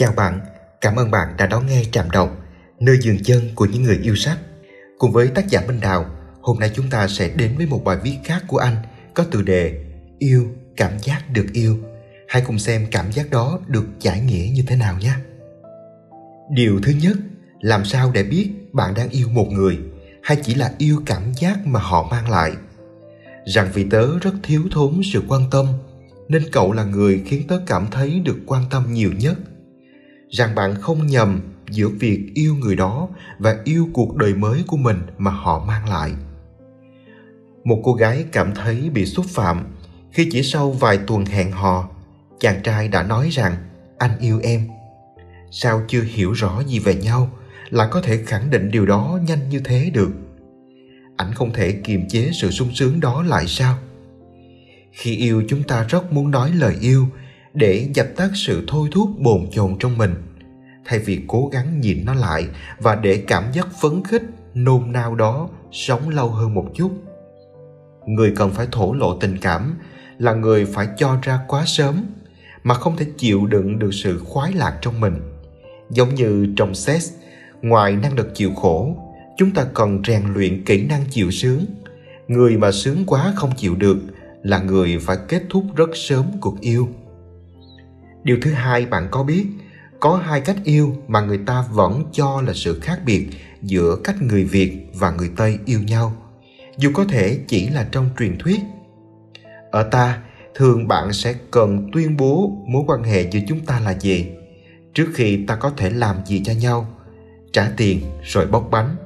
Chào bạn, cảm ơn bạn đã đón nghe Trạm Đọc, nơi dừng chân của những người yêu sách. Cùng với tác giả Minh Đào, hôm nay chúng ta sẽ đến với một bài viết khác của anh có tựa đề Yêu, cảm giác được yêu. Hãy cùng xem cảm giác đó được giải nghĩa như thế nào nhé. Điều thứ nhất, làm sao để biết bạn đang yêu một người hay chỉ là yêu cảm giác mà họ mang lại? Rằng vì tớ rất thiếu thốn sự quan tâm nên cậu là người khiến tớ cảm thấy được quan tâm nhiều nhất rằng bạn không nhầm giữa việc yêu người đó và yêu cuộc đời mới của mình mà họ mang lại. Một cô gái cảm thấy bị xúc phạm khi chỉ sau vài tuần hẹn hò, chàng trai đã nói rằng, anh yêu em. Sao chưa hiểu rõ gì về nhau là có thể khẳng định điều đó nhanh như thế được? Ảnh không thể kiềm chế sự sung sướng đó lại sao? Khi yêu chúng ta rất muốn nói lời yêu để dập tắt sự thôi thúc bồn chồn trong mình thay vì cố gắng nhìn nó lại và để cảm giác phấn khích, nôn nao đó sống lâu hơn một chút. Người cần phải thổ lộ tình cảm là người phải cho ra quá sớm mà không thể chịu đựng được sự khoái lạc trong mình. Giống như trong sex, ngoài năng lực chịu khổ, chúng ta cần rèn luyện kỹ năng chịu sướng. Người mà sướng quá không chịu được là người phải kết thúc rất sớm cuộc yêu. Điều thứ hai bạn có biết có hai cách yêu mà người ta vẫn cho là sự khác biệt giữa cách người việt và người tây yêu nhau. Dù có thể chỉ là trong truyền thuyết. Ở ta, thường bạn sẽ cần tuyên bố mối quan hệ giữa chúng ta là gì, trước khi ta có thể làm gì cho nhau, trả tiền rồi bóc bánh.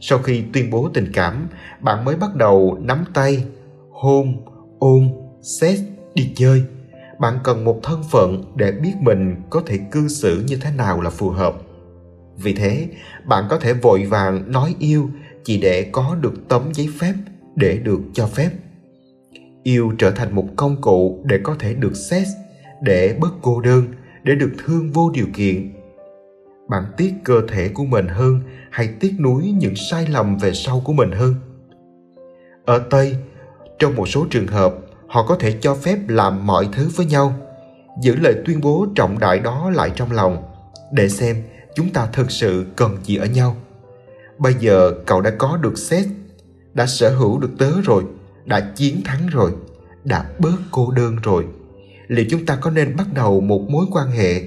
Sau khi tuyên bố tình cảm, bạn mới bắt đầu nắm tay, hôn, ôm xét đi chơi bạn cần một thân phận để biết mình có thể cư xử như thế nào là phù hợp. Vì thế, bạn có thể vội vàng nói yêu chỉ để có được tấm giấy phép để được cho phép. Yêu trở thành một công cụ để có thể được xét, để bớt cô đơn, để được thương vô điều kiện. Bạn tiếc cơ thể của mình hơn hay tiếc nuối những sai lầm về sau của mình hơn? Ở tây, trong một số trường hợp họ có thể cho phép làm mọi thứ với nhau. Giữ lời tuyên bố trọng đại đó lại trong lòng, để xem chúng ta thực sự cần gì ở nhau. Bây giờ cậu đã có được xét đã sở hữu được tớ rồi, đã chiến thắng rồi, đã bớt cô đơn rồi. Liệu chúng ta có nên bắt đầu một mối quan hệ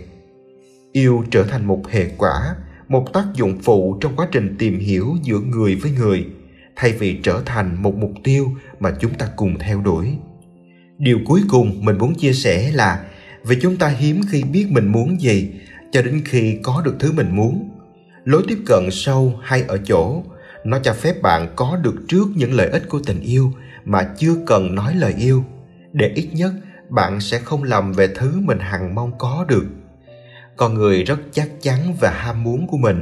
yêu trở thành một hệ quả, một tác dụng phụ trong quá trình tìm hiểu giữa người với người, thay vì trở thành một mục tiêu mà chúng ta cùng theo đuổi? Điều cuối cùng mình muốn chia sẻ là vì chúng ta hiếm khi biết mình muốn gì cho đến khi có được thứ mình muốn. Lối tiếp cận sâu hay ở chỗ, nó cho phép bạn có được trước những lợi ích của tình yêu mà chưa cần nói lời yêu, để ít nhất bạn sẽ không lầm về thứ mình hằng mong có được. Con người rất chắc chắn và ham muốn của mình,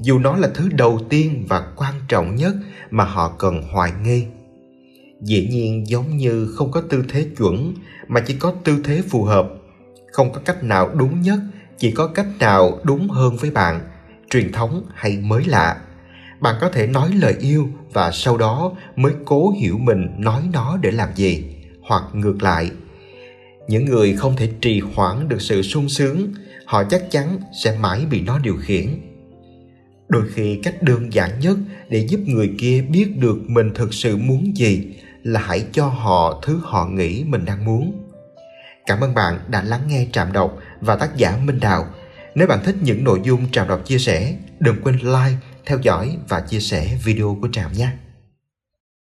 dù nó là thứ đầu tiên và quan trọng nhất mà họ cần hoài nghi dĩ nhiên giống như không có tư thế chuẩn, mà chỉ có tư thế phù hợp. Không có cách nào đúng nhất, chỉ có cách nào đúng hơn với bạn. Truyền thống hay mới lạ. Bạn có thể nói lời yêu và sau đó mới cố hiểu mình nói nó để làm gì, hoặc ngược lại. Những người không thể trì hoãn được sự sung sướng, họ chắc chắn sẽ mãi bị nó điều khiển. Đôi khi cách đơn giản nhất để giúp người kia biết được mình thực sự muốn gì là hãy cho họ thứ họ nghĩ mình đang muốn. Cảm ơn bạn đã lắng nghe trạm đọc và tác giả minh đào nếu bạn thích những nội dung trạm đọc chia sẻ, đừng quên like, theo dõi và chia sẻ video của trạm nhé.